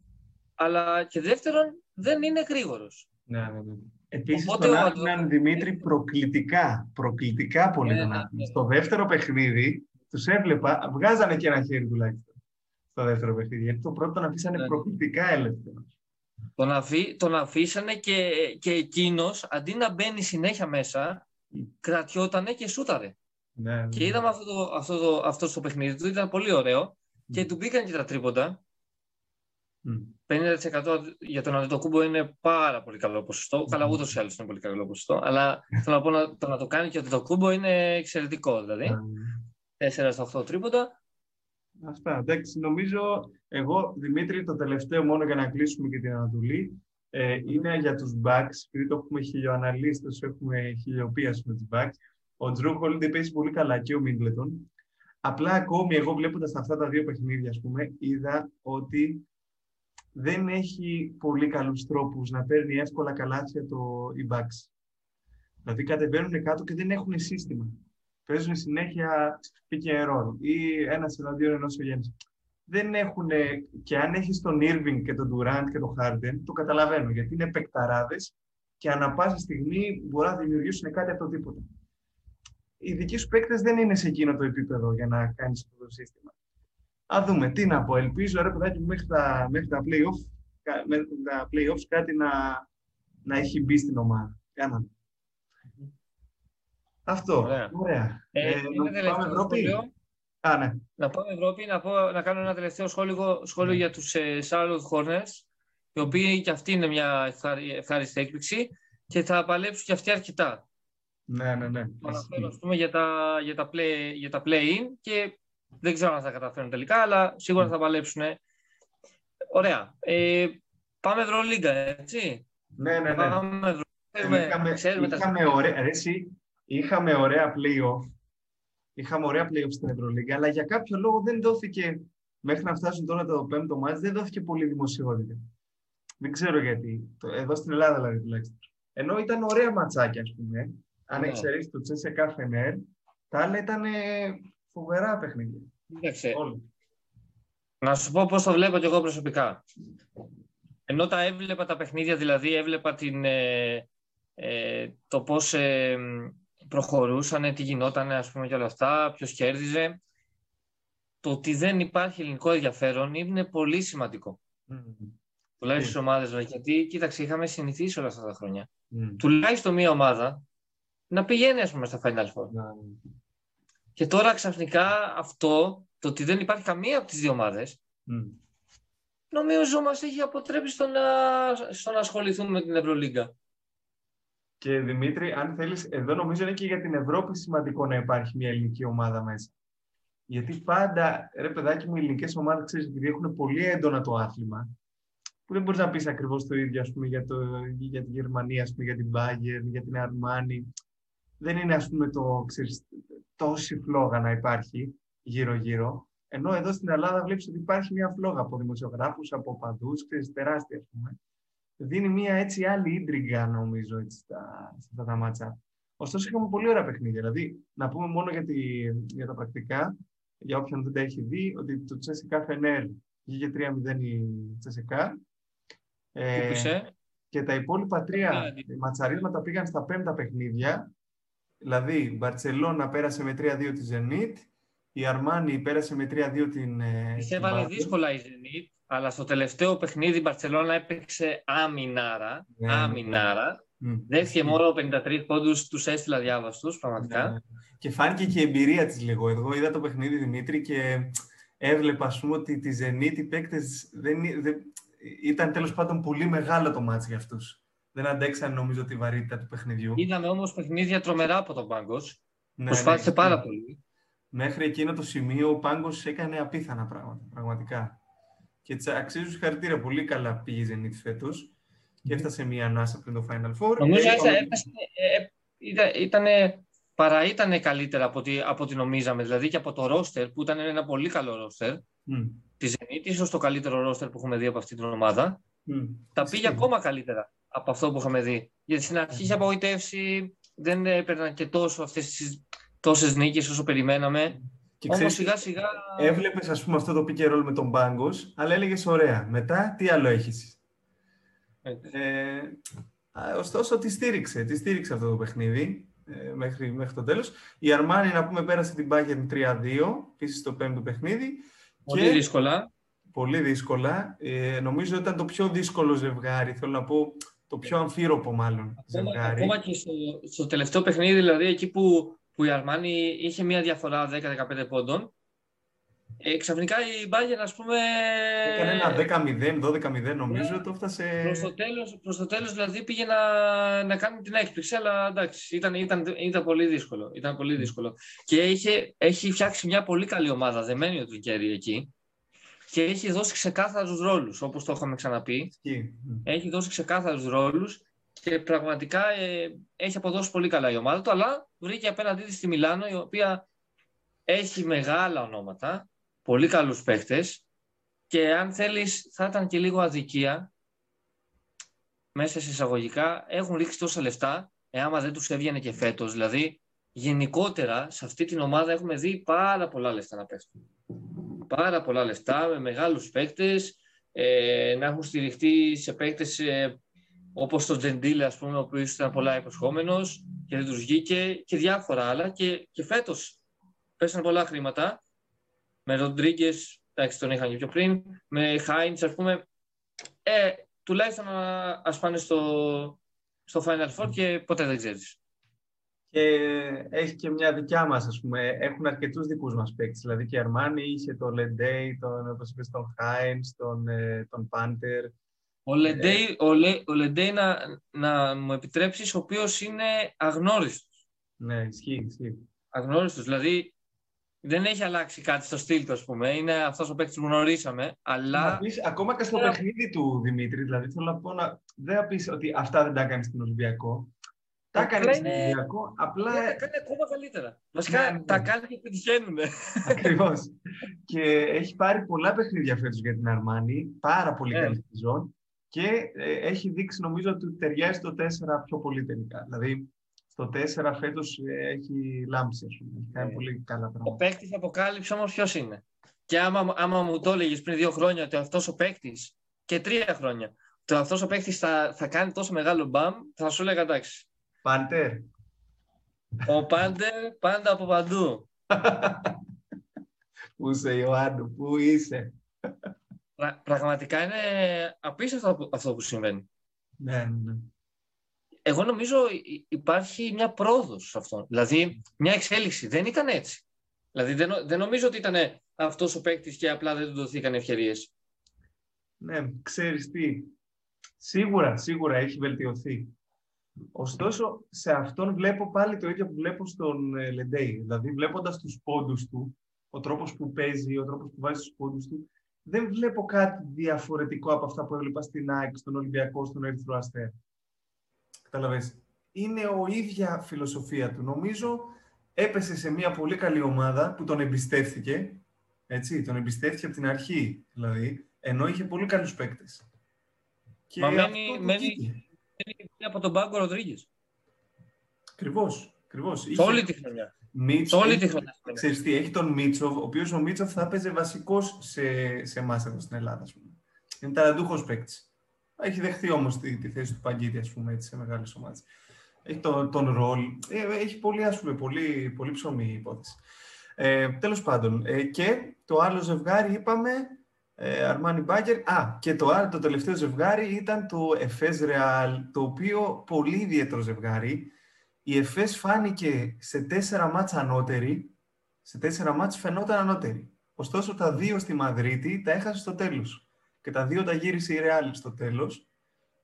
Speaker 1: αλλά και δεύτερον δεν είναι γρήγορος.
Speaker 2: Ναι, ναι, ναι. Επίσης Οπότε, τον άκουναν, Δημήτρη, προκλητικά, προκλητικά πολύ ναι, ναι, ναι. Στο δεύτερο παιχνίδι, τους έβλεπα, βγάζανε και ένα χέρι τουλάχιστον στο δεύτερο παιχνίδι. Γιατί το πρώτο τον αφήσανε ναι. προκλητικά ελεύθερο.
Speaker 1: Τον, αφή, τον αφήσανε και, και εκείνος αντί να μπαίνει συνέχεια μέσα, mm. κρατιότανε και σούταρε. Ναι, ναι. Και είδαμε αυτό το, αυτό, το, αυτό στο παιχνίδι του, ήταν πολύ ωραίο mm. και του μπήκαν και τα τρίποντα. Mm. 50% για τον Αντετοκούμπο είναι πάρα πολύ καλό ποσοστό. Mm. Καλά, ούτως ή άλλως είναι πολύ καλό ποσοστό. Αλλά θέλω να πω να, το, να το κάνει και ο Αντετοκούμπο είναι εξαιρετικό. Δηλαδή. 4 στα 8 τρίποτα.
Speaker 2: Αυτά. Εντάξει, νομίζω εγώ, Δημήτρη, το τελευταίο μόνο για να κλείσουμε και την Ανατολή, ε, είναι για τους backs, επειδή το έχουμε χιλιοαναλύστες, έχουμε χιλιοποίηση με τους backs. Ο Τζρου Χόλιντε παίζει πολύ καλά και ο Μίγκλετον. Απλά ακόμη εγώ βλέποντας αυτά τα δύο παιχνίδια, ας πούμε, είδα ότι δεν έχει πολύ καλούς τρόπους να παίρνει εύκολα καλάθια το οι backs. Δηλαδή κατεβαίνουν κάτω και δεν έχουν σύστημα παίζουν συνέχεια pick and roll ή ένας εναντίον ενός ο Δεν έχουν, και αν έχεις τον Irving και τον Durant και τον Harden, το καταλαβαίνω γιατί είναι παικταράδε και ανα πάσα στιγμή μπορεί να δημιουργήσουν κάτι από το τίποτα. Οι δικοί σου παίκτες δεν είναι σε εκείνο το επίπεδο για να κάνεις αυτό το σύστημα. Α δούμε, τι να πω. Ελπίζω ρε παιδάκι μέχρι τα, μέχρι τα, play-off, μέχρι τα play-offs κάτι να, να έχει μπει στην ομάδα. Κάναμε. Αυτό. Ωραία. Ωραία.
Speaker 1: Ε, ε, να πάμε Ευρώπη;
Speaker 2: Α, ναι.
Speaker 1: Να πάμε Ευρώπη, να, πω, να κάνω ένα τελευταίο σχόλιο, σχόλιο ναι. για τους ε, Charlotte Hornets, οι οποίοι και αυτή είναι μια ευχάριστη έκπληξη και θα παλέψουν και αυτοί αρκετά.
Speaker 2: Ναι, ναι, ναι.
Speaker 1: Αναφέρω, πούμε, για τα, για τα, play, για τα play-in και δεν ξέρω αν θα καταφέρουν τελικά, αλλά σίγουρα θα παλέψουν. Ωραία. Ε, πάμε Ευρωλίγκα, έτσι.
Speaker 2: Ναι, ναι, ναι. Πάμε Είχαμε, είχαμε, ωραία, αρέσει, είχαμε ωραία play-off. Είχαμε ωραία play-off στην Ευρωλίγκα, αλλά για κάποιο λόγο δεν δόθηκε, μέχρι να φτάσουν τώρα το πέμπτο μάτς, δεν δόθηκε πολύ δημοσιότητα. Δεν ξέρω γιατί. Εδώ στην Ελλάδα δηλαδή τουλάχιστον. Ενώ ήταν ωραία ματσάκια, ας πούμε. Αν ναι. εξαιρέσεις το Τσέσσεκα Φενέρ, τα άλλα ήταν φοβερά παιχνίδια.
Speaker 1: Να σου πω πώς το βλέπω κι εγώ προσωπικά. Ενώ τα έβλεπα τα παιχνίδια, δηλαδή έβλεπα την, ε, ε, το πώς ε, προχωρούσαν, τι γινόταν, ας πούμε, και όλα αυτά, ποιος κέρδιζε. Το ότι δεν υπάρχει ελληνικό ενδιαφέρον είναι πολύ σημαντικό. Mm. Τουλάχιστον στι ομάδες Γιατί, κοίταξε, είχαμε συνηθίσει όλα αυτά τα χρόνια. Mm. Τουλάχιστον μία ομάδα να πηγαίνει, ας πούμε, στα Final Four. Mm. Και τώρα ξαφνικά αυτό, το ότι δεν υπάρχει καμία από τις δύο ομάδες, mm. νομίζω μας έχει αποτρέψει στο να, στο να ασχοληθούμε με την Ευρωλίγκα.
Speaker 2: Και Δημήτρη, αν θέλεις, εδώ νομίζω είναι και για την Ευρώπη σημαντικό να υπάρχει μια ελληνική ομάδα μέσα. Γιατί πάντα, ρε παιδάκι μου, οι ελληνικές ομάδες ξέρεις, επειδή έχουν πολύ έντονα το άθλημα, που δεν μπορείς να πεις ακριβώς το ίδιο ας πούμε, για, το, για τη Γερμανία, ας πούμε, για την Bayern, για την Αρμάνη. Δεν είναι ας πούμε, το, ξέρεις, τόση φλόγα να υπάρχει γύρω-γύρω. Ενώ εδώ στην Ελλάδα βλέπεις ότι υπάρχει μια φλόγα από δημοσιογράφους, από παντούς, ξέρεις, τεράστια ας πούμε. Δίνει μια έτσι άλλη ίντριγκα νομίζω έτσι, στα, στα αυτά τα μάτσα. Ωστόσο είχαμε πολύ ωραία παιχνίδια. Δηλαδή, να πούμε μόνο για, τη, για τα πρακτικά, για όποιον δεν τα έχει δει, ότι το Τσέσικα Φενέρ βγήκε 3-0 η Τσέσικα.
Speaker 1: Ε,
Speaker 2: και τα υπόλοιπα τρία ματσαρίσματα πήγαν στα πέμπτα παιχνίδια Δηλαδή, η Μπαρτσελώνα πέρασε με 3-2 τη Zenit, η Αρμάνι πέρασε με 3-2 την.
Speaker 1: Ε, Τη έβαλε δύσκολα η Zenit, αλλά στο τελευταίο παιχνίδι η Μπαρτσελώνα έπαιξε άμυνάρα. Ναι, ναι. άμυνάρα. Mm. Δέχτηκε μόνο 53 πόντους, τους έστειλα διάβαστου, πραγματικά. Ναι.
Speaker 2: Και φάνηκε και η εμπειρία της λίγο. Εγώ είδα το παιχνίδι Δημήτρη και έβλεπα, ας πούμε, ότι τη Zenit οι παίκτες δεν, δεν, ήταν τέλος πάντων πολύ μεγάλο το μάτι για αυτούς δεν αντέξαν νομίζω τη βαρύτητα του παιχνιδιού.
Speaker 1: Είδαμε όμως παιχνίδια τρομερά από τον Πάγκος. Ναι, Προσπάθησε ναι, πάρα πολύ.
Speaker 2: Μέχρι εκείνο το σημείο ο Πάγκος έκανε απίθανα πράγματα. Πραγματικά. Και τη αξίζει χαρακτήρα. Πολύ καλά πήγε η Zenit φέτος και έφτασε μία ανάσα πριν το Final Four.
Speaker 1: Νομίζω ότι ε, ήταν, παρά ήταν καλύτερα από ό,τι, από ό,τι νομίζαμε. Δηλαδή και από το ρόστερ που ήταν ένα πολύ καλό ρόστερ. Mm. Τη Zenit, ίσως το καλύτερο ρόστερ που έχουμε δει από αυτή την ομάδα. Mm. Τα πήγε ακόμα καλύτερα από αυτό που είχαμε δει. Γιατί στην αρχή είχε απογοητεύσει, δεν έπαιρναν και τόσο αυτές τις τόσες νίκες όσο περιμέναμε. Και Όμως σιγά σιγά...
Speaker 2: Έβλεπες ας πούμε αυτό το pick ρόλ με τον Πάγκος, αλλά έλεγες ωραία. Μετά τι άλλο έχεις; Ε, ωστόσο τη στήριξε, τη στήριξε αυτό το παιχνίδι ε, μέχρι, μέχρι το τέλος. Η Αρμάνη να πούμε πέρασε την Bayern 3-2, επίση στο πέμπτο παιχνίδι.
Speaker 1: Πολύ και... δύσκολα.
Speaker 2: Πολύ δύσκολα. Ε, νομίζω ήταν το πιο δύσκολο ζευγάρι. Θέλω να πω το πιο αμφίροπο μάλλον ακόμα, ζευγάρι.
Speaker 1: Ακόμα και στο, στο τελευταίο παιχνίδι, δηλαδή εκεί που, που η Αρμάνη είχε μια διαφορά 10-15 πόντων, ε, ξαφνικά η Bayern, ας πούμε...
Speaker 2: Έκανε ένα 10-0, 12-0 νομίζω, ναι, το έφτασε...
Speaker 1: Προς το, τέλος, προς το τέλος δηλαδή πήγε να, να κάνει την έκπληξη, αλλά εντάξει, ήταν, ήταν, ήταν πολύ δύσκολο. Ήταν πολύ δύσκολο. Και είχε, έχει φτιάξει μια πολύ καλή ομάδα, δεμένη ο Τρικέρι εκεί και έχει δώσει ξεκάθαρους ρόλους, όπως το είχαμε ξαναπεί. Έχει δώσει ξεκάθαρους ρόλους και πραγματικά ε, έχει αποδώσει πολύ καλά η ομάδα του, αλλά βρήκε απέναντί της στη Μιλάνο, η οποία έχει μεγάλα ονόματα, πολύ καλούς παίχτες και αν θέλεις θα ήταν και λίγο αδικία μέσα σε εισαγωγικά έχουν ρίξει τόσα λεφτά εάν δεν τους έβγαινε και φέτος. Δηλαδή γενικότερα σε αυτή την ομάδα έχουμε δει πάρα πολλά λεφτά να πέφτουν πάρα πολλά λεφτά με μεγάλους παίκτες, ε, να έχουν στηριχτεί σε παίκτες ε, όπως το Τζεντήλε, ας πούμε, ο οποίος ήταν πολλά υποσχόμενος και δεν τους βγήκε και διάφορα άλλα. Και, και φέτος πέσαν πολλά χρήματα. Με Ροντρίγκες, εντάξει, τον είχαν και πιο πριν. Με Χάιντς, ας πούμε. Ε, τουλάχιστον α πάνε στο, στο Final Four και ποτέ δεν ξέρεις.
Speaker 2: Και έχει και μια δικιά μας, ας πούμε. Έχουν αρκετούς δικούς μας παίκτες. Δηλαδή και η Αρμάνι είχε τον Λεντέι, τον, όπως είπες, τον Χάιντ, τον, ε, τον Πάντερ.
Speaker 1: Ο Λεντέι, ε, ο, Λε, ο Λεντέι να, να μου επιτρέψεις, ο οποίος είναι αγνώριστος.
Speaker 2: Ναι, ισχύει, ισχύει.
Speaker 1: Αγνώριστος. Δηλαδή δεν έχει αλλάξει κάτι στο στυλ του, ας πούμε. Είναι αυτός ο παίκτης που γνωρίσαμε. Αλλά...
Speaker 2: πεις, ακόμα και στο yeah. παιχνίδι του Δημήτρη, δηλαδή θέλω να πω να. Δεν θα πεις ότι αυτά δεν τα έκανε στην Ολυμπιακό. Τα έκανε στην Ολυμπιακό, απλά.
Speaker 1: τα κάνει ακόμα καλύτερα. Βασικά ναι, ναι. τα κάνει και πετυχαίνουν.
Speaker 2: Ακριβώς. και έχει πάρει πολλά παιχνίδια φέτος για την Αρμάνη. Πάρα πολύ yeah. καλή σεζόν. Και ε, έχει δείξει νομίζω ότι ταιριάζει το 4 πιο πολύ τελικά. Δηλαδή το 4 φέτος ε, έχει λάμψει, ας πούμε. Έχει κάνει ε, πολύ καλά πράγματα.
Speaker 1: Ο παίκτης αποκάλυψε όμως ποιος είναι; Και άμα, άμα μου το έλεγες πριν δύο χρόνια ότι αυτός ο παίκτης και τρία χρόνια, ότι αυτός ο παίκτης θα, θα κάνει τόσο μεγάλο μπαμ, θα σου έλεγα εντάξει.
Speaker 2: Πάντερ.
Speaker 1: Ο Πάντερ πάντα από παντού.
Speaker 2: Πού είσαι, Ιωάννου, πού είσαι;
Speaker 1: Πραγματικά είναι απίστευτο αυτό που συμβαίνει.
Speaker 2: Ναι, ναι. ναι
Speaker 1: εγώ νομίζω υπάρχει μια πρόοδος σε αυτό. Δηλαδή, μια εξέλιξη. Δεν ήταν έτσι. Δηλαδή, δεν, δεν νομίζω ότι ήταν αυτός ο παίκτης και απλά δεν του δοθήκαν ευκαιρίες.
Speaker 2: Ναι, ξέρεις τι. Σίγουρα, σίγουρα έχει βελτιωθεί. Ωστόσο, σε αυτόν βλέπω πάλι το ίδιο που βλέπω στον ε, Λεντέι. Δηλαδή, βλέποντας τους πόντους του, ο τρόπος που παίζει, ο τρόπος που βάζει τους πόντους του, δεν βλέπω κάτι διαφορετικό από αυτά που έβλεπα στην ΑΕΚ, στον Ολυμπιακό, στον Ερυθρό Αστέρα. Καταλαβες. Είναι ο ίδια φιλοσοφία του. Νομίζω έπεσε σε μια πολύ καλή ομάδα που τον εμπιστεύτηκε. Έτσι, τον εμπιστεύτηκε από την αρχή, δηλαδή, ενώ είχε πολύ καλούς παίκτες.
Speaker 1: Και Μα μένει, μένει, από τον Πάγκο Ροδρίγε.
Speaker 2: Ακριβώς, ακριβώς.
Speaker 1: Σε όλη τη χρονιά.
Speaker 2: Μίτσο, όλη τη χρονιά. Ξέρεις τι, έχει τον Μίτσοβ, ο οποίος ο Μίτσοβ θα έπαιζε βασικός σε, σε εμάς εδώ στην Ελλάδα. Είναι ταραντούχος παίκτης. Έχει δεχθεί όμως τη, τη, θέση του Παγκίτη, ας πούμε, έτσι, σε μεγάλες ομάδες. Έχει τον, τον ρόλ. Ε, έχει πολύ, ας πούμε, πολύ, πολύ ψωμί η υπόθεση. Ε, Τέλος πάντων. Ε, και το άλλο ζευγάρι είπαμε. Ε, Αρμάνι Μπάγκερ. Α, και το άλλο, το τελευταίο ζευγάρι ήταν το Εφές Ρεάλ, το οποίο πολύ ιδιαίτερο ζευγάρι. Η Εφές φάνηκε σε τέσσερα μάτς ανώτερη. Σε τέσσερα μάτς φαινόταν ανώτερη. Ωστόσο τα δύο στη Μαδρίτη τα έχασε στο τέλος και τα δύο τα γύρισε η Real στο τέλος.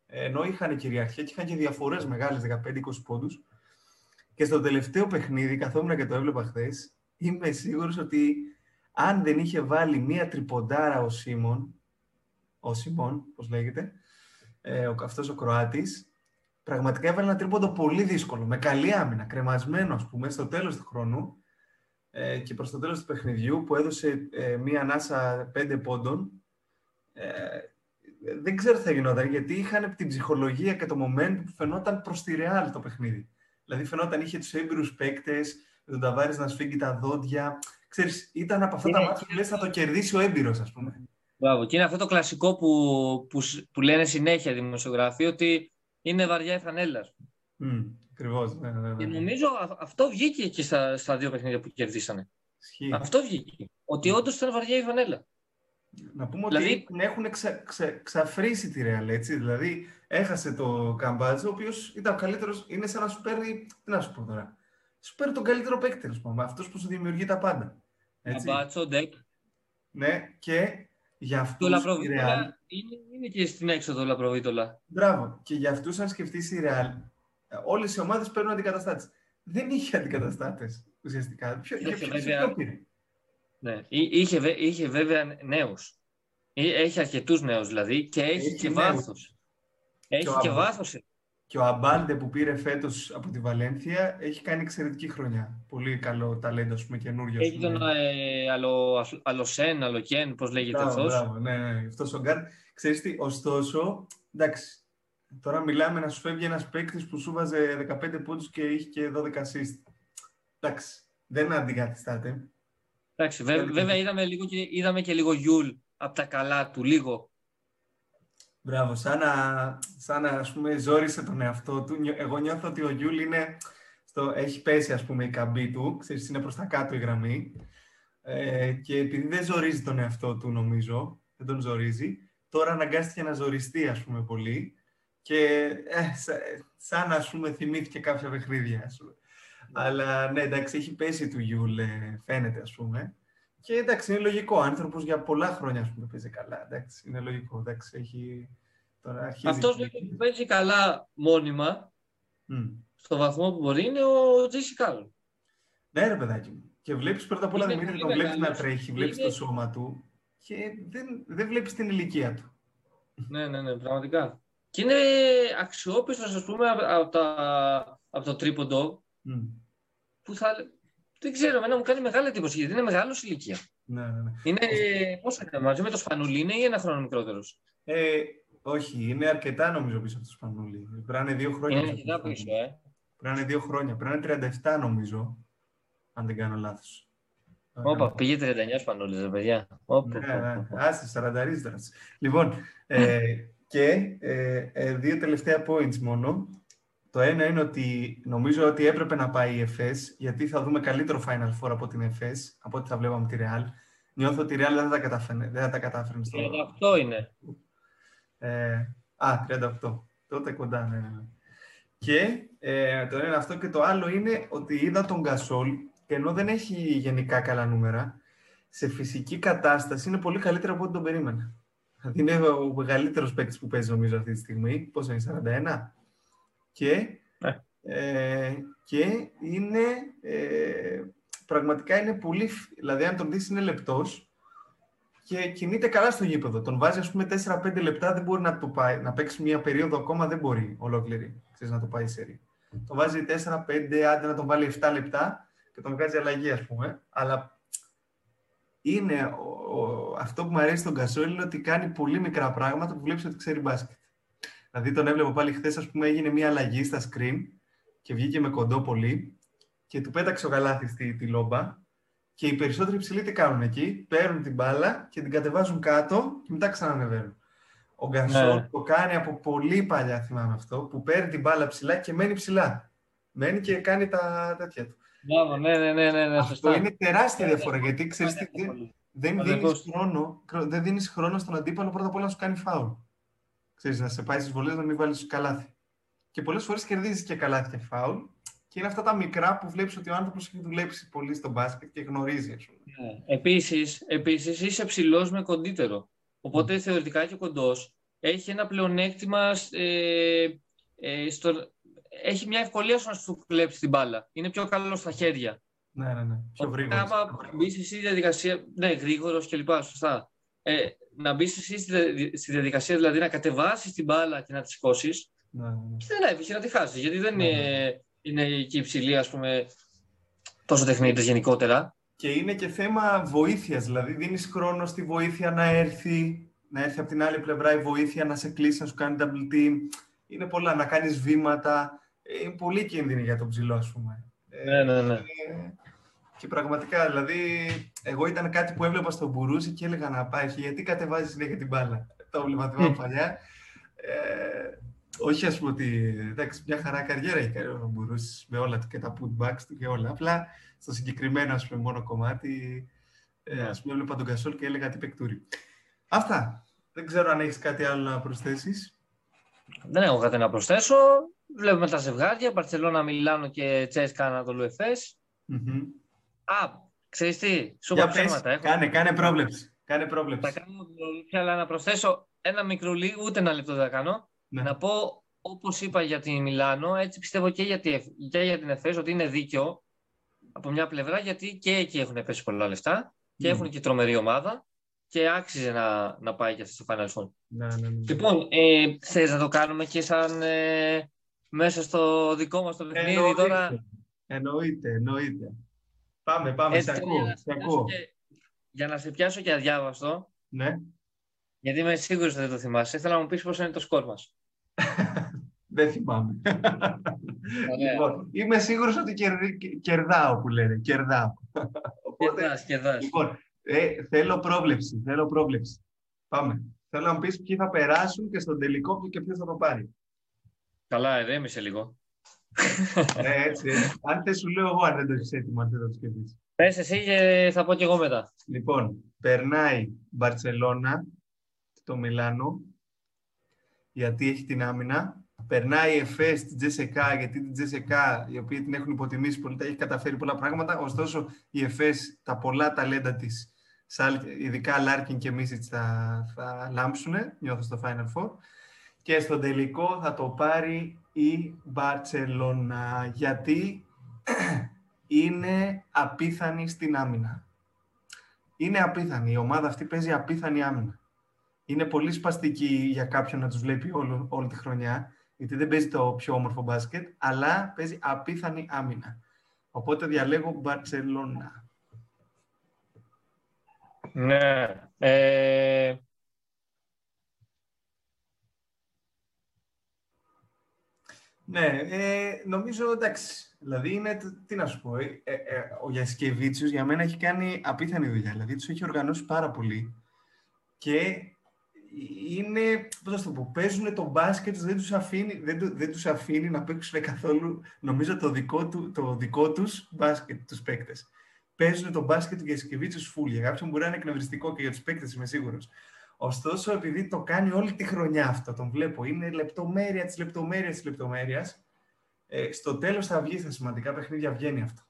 Speaker 2: Ενώ είχαν κυριαρχία και είχαν και διαφορές μεγάλες 15-20 πόντους. Και στο τελευταίο παιχνίδι, καθόμουν και το έβλεπα χθες, είμαι σίγουρος ότι αν δεν είχε βάλει μία τριποντάρα ο Σίμων, ο Σιμών, πώς λέγεται, ε, αυτός ο Κροάτης, πραγματικά έβαλε ένα τρίποντο πολύ δύσκολο, με καλή άμυνα, κρεμασμένο, ας πούμε, στο τέλος του χρόνου ε, και προς το τέλος του παιχνιδιού, που έδωσε ε, μία ανάσα πέντε πόντων ε, δεν ξέρω τι θα γινόταν, γιατί είχαν την ψυχολογία και το moment που φαινόταν προς τη Real το παιχνίδι. Δηλαδή φαινόταν είχε τους έμπειρους παίκτες, με τον Ταβάρης να σφίγγει τα δόντια. Ξέρεις, ήταν από αυτά τα μάτια που λες θα το κερδίσει ο έμπειρος, ας πούμε.
Speaker 1: Μπράβο. Και είναι αυτό το κλασικό που, που, που λένε συνέχεια δημοσιογράφοι, ότι είναι βαριά η φανέλα.
Speaker 2: Mm, Ακριβώς. Ναι, ναι,
Speaker 1: ναι. Και νομίζω αυτό βγήκε και στα, στα δύο παιχνίδια που κερδίσανε. Αυτό βγήκε. Ότι όντως ήταν βαριά η φανέλα.
Speaker 2: Να πούμε δηλαδή... ότι την έχουν ξα, ξα, ξαφρίσει τη Real, έτσι. Δηλαδή, έχασε το Καμπάτζο, ο οποίος ήταν ο καλύτερος. Είναι σαν να σου παίρνει. Τι να σου πω τώρα. Σου παίρνει τον καλύτερο παίκτη, α πούμε. Αυτός που σου δημιουργεί τα πάντα.
Speaker 1: Καμπάτσο, Ντεκ.
Speaker 2: Ναι, και για αυτούς.
Speaker 1: Το Λαπροβίτολα είναι, είναι και στην έξοδο Λαπροβίτολα.
Speaker 2: Μπράβο. Και για αυτούς, αν σκεφτείς η Real, όλες οι ομάδες παίρνουν αντικαταστάτες. Δεν είχε αντικαταστάτες ουσιαστικά. Ποιο, ποιο, ποιο, ποιο πήρε;
Speaker 1: Ναι. Είχε, είχε βέβαια νέους. Έχει αρκετούς νέους δηλαδή και έχει, έχει και βάθος. Έχει και, και βάθος.
Speaker 2: Και ο Αμπάλντε που πήρε φέτος από τη Βαλένθια έχει κάνει εξαιρετική χρονιά. Πολύ καλό ταλέντο, ας πούμε, καινούριο.
Speaker 1: Έχει τον ε, αλο, Αλοσέν, Αλοκέν, πώς λέγεται αυτός;
Speaker 2: Μπράβο, ναι, ναι. Αυτός ο Γκάρ. Ξέρεις τι, ωστόσο, εντάξει, τώρα μιλάμε να σου φεύγει ένας παίκτης που σου βάζε 15 πόντους και είχε και 12 assist. Εντάξει, δεν αντικαθιστάται.
Speaker 1: Εντάξει, βέβαια είδαμε, λίγο και, είδαμε και λίγο Γιούλ από τα καλά του, λίγο.
Speaker 2: Μπράβο, σαν να, σαν να ας πούμε, ζόρισε τον εαυτό του. Εγώ νιώθω ότι ο Γιούλ είναι στο, έχει πέσει ας πούμε η καμπή του, ξέρεις, είναι προς τα κάτω η γραμμή ε, και επειδή δεν ζορίζει τον εαυτό του νομίζω, δεν τον ζορίζει, τώρα αναγκάστηκε να ζοριστεί ας πούμε πολύ και ε, σαν ας πούμε θυμήθηκε κάποια παιχνίδια ας πούμε. Αλλά ναι, εντάξει, έχει πέσει του Γιούλ, ε, φαίνεται ας πούμε. Και εντάξει, είναι λογικό. Ο άνθρωπος για πολλά χρόνια ας πούμε, παίζει καλά. Εντάξει, είναι λογικό. Εντάξει, έχει...
Speaker 1: Τώρα Αυτός που παίζει καλά μόνιμα, mm. στο βαθμό που μπορεί, είναι ο Τζέισι Κάρολ.
Speaker 2: Ναι, ρε παιδάκι μου. Και βλέπεις πρώτα απ' όλα Δημήτρη, τον βλέπεις να τρέχει, βλέπεις το σώμα του και δεν, δεν βλέπεις την ηλικία του.
Speaker 1: Ναι, ναι, ναι, πραγματικά. Και είναι αξιόπιστος, ας πούμε, από, τα, από το τρίποντο. Mm. Που θα. Δεν ξέρω, εμένα μου κάνει μεγάλη εντύπωση γιατί είναι μεγάλος ηλικία.
Speaker 2: Ναι, ναι, ναι.
Speaker 1: Είναι, πόσο είναι, μαζί με το Σπανούλι είναι ή ένα χρόνο μικρότερος;
Speaker 2: Ε, όχι, είναι αρκετά νομίζω πίσω από το Σπανούλι. Πρέπει να είναι δύο χρόνια.
Speaker 1: Είναι αρκετά πίσω, ε.
Speaker 2: Πρέπει να είναι δύο χρόνια. Πρέπει να είναι 37 νομίζω αν δεν κάνω λάθος.
Speaker 1: Όπα, πήγε 39 σπανούλες, ρε παιδιά.
Speaker 2: Όπα, ναι, ναι. Άσε, 40 Λοιπόν, ε, και ε, ε, δύο τελευταία points μόνο. Το ένα είναι ότι νομίζω ότι έπρεπε να πάει η ΕΦΕΣ, γιατί θα δούμε καλύτερο Final Four από την ΕΦΕΣ, από ό,τι θα βλέπαμε τη Real. Νιώθω ότι η Real δεν θα τα κατάφερε. Δεν θα τα κατάφερε
Speaker 1: στο... 38 είναι.
Speaker 2: Ε, α, 38. Τότε κοντά, ναι, ναι. ναι. Και ε, το ένα αυτό και το άλλο είναι ότι είδα τον Γκασόλ και ενώ δεν έχει γενικά καλά νούμερα, σε φυσική κατάσταση είναι πολύ καλύτερα από ό,τι τον περίμενα. Δηλαδή είναι ο μεγαλύτερος παίκτης που παίζει νομίζω αυτή τη στιγμή. Πόσο είναι, 41. Και, ναι. ε, και είναι ε, πραγματικά είναι πολύ. Δηλαδή, αν τον δεις, είναι λεπτός και κινείται καλά στο γήπεδο. Τον βάζει, ας πούμε, 4-5 λεπτά, δεν μπορεί να το πάει. Να παίξει μία περίοδο ακόμα, δεν μπορεί ολόκληρη. Ξέρεις, να το πάει σε Τον βάζει 4-5, άντε να τον βάλει 7 λεπτά και τον βγάζει αλλαγή, ας πούμε. Αλλά είναι ο, αυτό που μου αρέσει στον Κασόλ είναι ότι κάνει πολύ μικρά πράγματα που βλέπεις ότι ξέρει μπάσκετ. Δηλαδή τον έβλεπα πάλι χθες, ας πούμε, έγινε μια αλλαγή στα screen και βγήκε με κοντό πολύ και του πέταξε ο γαλάθι στη τη λόμπα. Και οι περισσότεροι ψηλοί τι κάνουν εκεί, παίρνουν την μπάλα και την κατεβάζουν κάτω και μετά ξανανεβαίνουν. Ο Γκασόλ ναι. το κάνει από πολύ παλιά, θυμάμαι αυτό, που παίρνει την μπάλα ψηλά και μένει ψηλά. Μένει και κάνει τα τέτοια του.
Speaker 1: Μπράβο, ναι, ναι, ναι, ναι, ναι
Speaker 2: Αυτό είναι τεράστια διαφορά, γιατί ξέρεις τι, δεν, δίνεις χρόνο, δεν δίνεις χρόνο στον αντίπαλο πρώτα απ' όλα να σου κάνει φάουλ. Ξέρεις, να σε πάει στις βολές να μην βάλεις καλάθι. Και πολλές φορές κερδίζεις και καλάθι και φάουλ. Και είναι αυτά τα μικρά που βλέπεις ότι ο άνθρωπος έχει δουλέψει πολύ στο μπάσκετ και γνωρίζει.
Speaker 1: Ναι. Επίσης, επίσης είσαι ψηλός με κοντύτερο. Οπότε mm. θεωρητικά και ο κοντός έχει ένα πλεονέκτημα ε, ε, στο, έχει μια ευκολία στο να σου κλέψει την μπάλα. Είναι πιο καλό στα χέρια.
Speaker 2: Ναι, ναι, ναι. Πιο γρήγορος.
Speaker 1: Άμα μπεις εσύ στη διαδικασία. Ναι, γρήγορος κλπ. Σωστά. Ε, να μπεις εσύ στη διαδικασία, δηλαδή να κατεβάσεις την μπάλα και να τη σηκώσεις. Ναι, ναι. ναι. Και δεν έβγαινε να τη χάσεις. Γιατί δεν ναι, ναι. είναι, είναι και υψηλή, ας πούμε, τόσο τεχνίτες γενικότερα.
Speaker 2: Και είναι και θέμα βοήθειας. Δηλαδή, δίνεις χρόνο στη βοήθεια να έρθει, να έρθει από την άλλη πλευρά η βοήθεια να σε κλείσει, να σου κάνει double team. Είναι πολλά. Να κάνεις βήματα είναι πολύ κίνδυνη για τον ψηλό, ας πούμε.
Speaker 1: Ναι, ναι, ναι.
Speaker 2: Και πραγματικά, δηλαδή, εγώ ήταν κάτι που έβλεπα στον Μπουρούζι και έλεγα να πάει, γιατί κατεβάζεις συνέχεια την μπάλα; Το έβλεπα θυμάμαι παλιά. Ε, όχι, ας πούμε, ότι εντάξει, μια χαρά καριέρα έχει κάνει ο Μπουρούζι με όλα και τα putbacks του και όλα. Απλά στο συγκεκριμένο, ας πούμε, μόνο κομμάτι, ε, ας πούμε, έβλεπα τον Κασόλ και έλεγα τι παικτούρι. Αυτά. Δεν ξέρω αν έχεις κάτι άλλο να προσθέσεις.
Speaker 1: Δεν έχω κάτι να προσθέσω. Βλέπουμε τα ζευγάρια, Μπαρσελόνα, Μιλάνο και Τσέσκα Ανατολού Εφές. Mm-hmm. Α, ξέρεις τι, σου είπα ψέματα.
Speaker 2: Έχω... Κάνε, κάνε πρόβλεψη. Κάνε πρόβλεψη.
Speaker 1: Θα κάνω πρόβλεψη, αλλά να προσθέσω ένα μικρό λίγο, ούτε ένα λεπτό θα κάνω. Ναι. Να πω, όπως είπα για την Μιλάνο, έτσι πιστεύω και για, τη, και για την Εφές, ότι είναι δίκαιο από μια πλευρά, γιατί και εκεί έχουν πέσει πολλά λεφτά και mm. έχουν και τρομερή ομάδα και άξιζε να, να πάει και αυτό στο Final Four.
Speaker 2: Ναι, ναι, ναι.
Speaker 1: Λοιπόν, ε, θες να το κάνουμε και σαν ε, μέσα στο δικό μας το παιχνίδι εννοείται, τώρα;
Speaker 2: Εννοείται, εννοείται. Πάμε, πάμε, Έτσι, σε ακούω. Σε ακούω. Και,
Speaker 1: για να σε πιάσω και αδιάβαστο.
Speaker 2: Ναι.
Speaker 1: Γιατί είμαι σίγουρος ότι δεν το θυμάσαι. Ήθελα να μου πεις πώς είναι το σκορ μας.
Speaker 2: δεν θυμάμαι. λοιπόν, είμαι σίγουρος ότι κερδάω που λένε. Κερδάω.
Speaker 1: Κερδάς, κερδάς.
Speaker 2: Λοιπόν, ε, θέλω πρόβλεψη. Θέλω πρόβλεψη. Πάμε. Θέλω να μου πεις ποιοι θα περάσουν και στον τελικό και ποιος θα το πάρει.
Speaker 1: Καλά, ερέμισε λίγο.
Speaker 2: Ε, έτσι, έτσι. Αν δεν σου λέω εγώ αν δεν το έχεις έτοιμο, αν δεν το σκεφτείς.
Speaker 1: Πες εσύ και θα πω κι εγώ μετά.
Speaker 2: Λοιπόν, περνάει Μπαρτσελώνα στο Μιλάνο, γιατί έχει την άμυνα. Περνάει η ΕΦΕ στην Τζεσεκά, γιατί την Τζεσεκά, οι οποίοι την έχουν υποτιμήσει πολύ, τα έχει καταφέρει πολλά πράγματα. Ωστόσο, η ΕΦΕ, τα πολλά ταλέντα της, ειδικά Λάρκιν και Μίσιτς, θα, θα λάμψουν, νιώθω στο Final Four. Και στο τελικό θα το πάρει η Μπαρτσελώνα, γιατί είναι απίθανη στην άμυνα. Είναι απίθανη. Η ομάδα αυτή παίζει απίθανη άμυνα. Είναι πολύ σπαστική για κάποιον να τους βλέπει όλο, όλη τη χρονιά, γιατί δεν παίζει το πιο όμορφο μπάσκετ, αλλά παίζει απίθανη άμυνα. Οπότε διαλέγω Μπαρτσελώνα.
Speaker 1: Ναι. Ε...
Speaker 2: Ναι, ε, νομίζω εντάξει. Δηλαδή είναι, τι να σου πω, ε, ε, ε ο Γιασκεβίτσιος για μένα έχει κάνει απίθανη δουλειά. Δηλαδή τους έχει οργανώσει πάρα πολύ και είναι, πώς θα το πω, παίζουν το μπάσκετ, δεν τους αφήνει, δεν, δεν τους αφήνει να παίξουν καθόλου, νομίζω, το δικό, του, το δικό τους μπάσκετ, τους παίκτες. Παίζουν το μπάσκετ του Γιασκεβίτσιους φουλ. Για κάποιον μπορεί να είναι εκνευριστικό και για τους παίκτες, είμαι σίγουρος. Ωστόσο, επειδή το κάνει όλη τη χρονιά αυτό, τον βλέπω, είναι λεπτομέρεια της λεπτομέρειας της λεπτομέρειας, ε, στο τέλος θα βγει στα σημαντικά παιχνίδια, βγαίνει αυτό.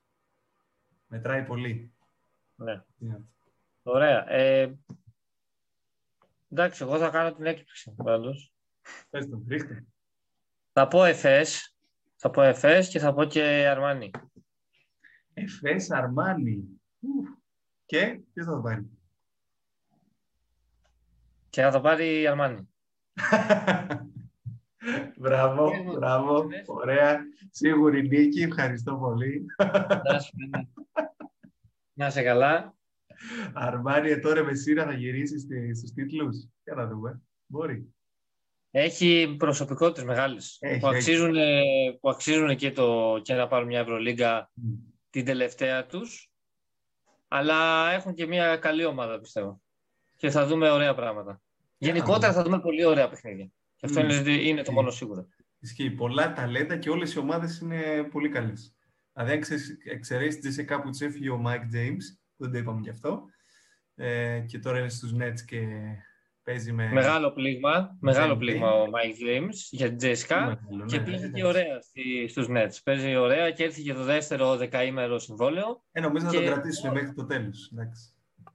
Speaker 2: Μετράει πολύ.
Speaker 1: Ναι. Ωραία. Ε, εντάξει, εγώ θα κάνω την έκπληξη πάντως.
Speaker 2: Πες τον, ρίχτε.
Speaker 1: Θα πω Εφές, θα πω Εφές και θα πω και Αρμάνι.
Speaker 2: Εφές, Αρμάνι. Και ποιος θα το πάρει;
Speaker 1: Και θα το πάρει η Αρμάνι.
Speaker 2: μπράβο, μπράβο. Ωραία. Σίγουρη νίκη. Ευχαριστώ πολύ.
Speaker 1: Να σε καλά.
Speaker 2: Αρμάνι, ε, τώρα με σειρά θα γυρίσεις στους τίτλους; Για να δούμε. Μπορεί.
Speaker 1: Έχει προσωπικότητες μεγάλες που, αξίζουν, που αξίζουν και, το, και να πάρουν μια Ευρωλίγκα την τελευταία τους. Αλλά έχουν και μια καλή ομάδα, πιστεύω. Και θα δούμε ωραία πράγματα. Γενικότερα θα δούμε πολύ ωραία παιχνίδια. Και αυτό είναι, είναι το μόνο σίγουρο.
Speaker 2: Ισχύει. Πολλά ταλέντα και όλες οι ομάδες είναι πολύ καλές. Δηλαδή, αν εξαιρέσεις της κάπου που έφυγε ο Mike James, δεν το είπαμε γι' αυτό, ε, και τώρα είναι στους Nets και παίζει με.
Speaker 1: Μεγάλο πλήγμα, μεγάλο πλήγμα ο Mike James για την Τζέσικα και ναι, παίζει και ωραία στους Nets. Παίζει ωραία και έρθει και το δεύτερο δεκαήμερο συμβόλαιο.
Speaker 2: Ε, νομίζω και... να το κρατήσουν μέχρι το τέλος.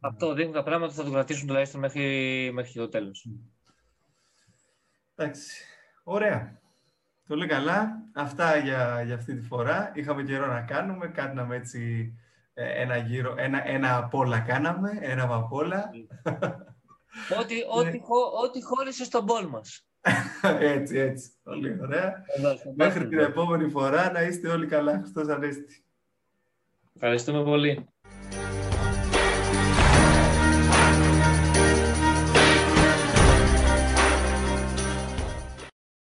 Speaker 1: Αυτό δείχνουν τα πράγματα θα το κρατήσουν τουλάχιστον μέχρι, μέχρι το τέλος.
Speaker 2: Εντάξει. Ωραία. Πολύ καλά. Αυτά για, για αυτή τη φορά. Είχαμε καιρό να κάνουμε. Κάναμε έτσι ε, ένα γύρο, ένα, ένα απ' όλα κάναμε, ένα απ' όλα.
Speaker 1: Ό,τι, ό,τι, ό,τι χώρισε στον πόλ μας.
Speaker 2: έτσι, έτσι. Πολύ ωραία. Μέχρι την επόμενη φορά να είστε όλοι καλά. Χριστός Ανέστη.
Speaker 1: Ευχαριστούμε πολύ.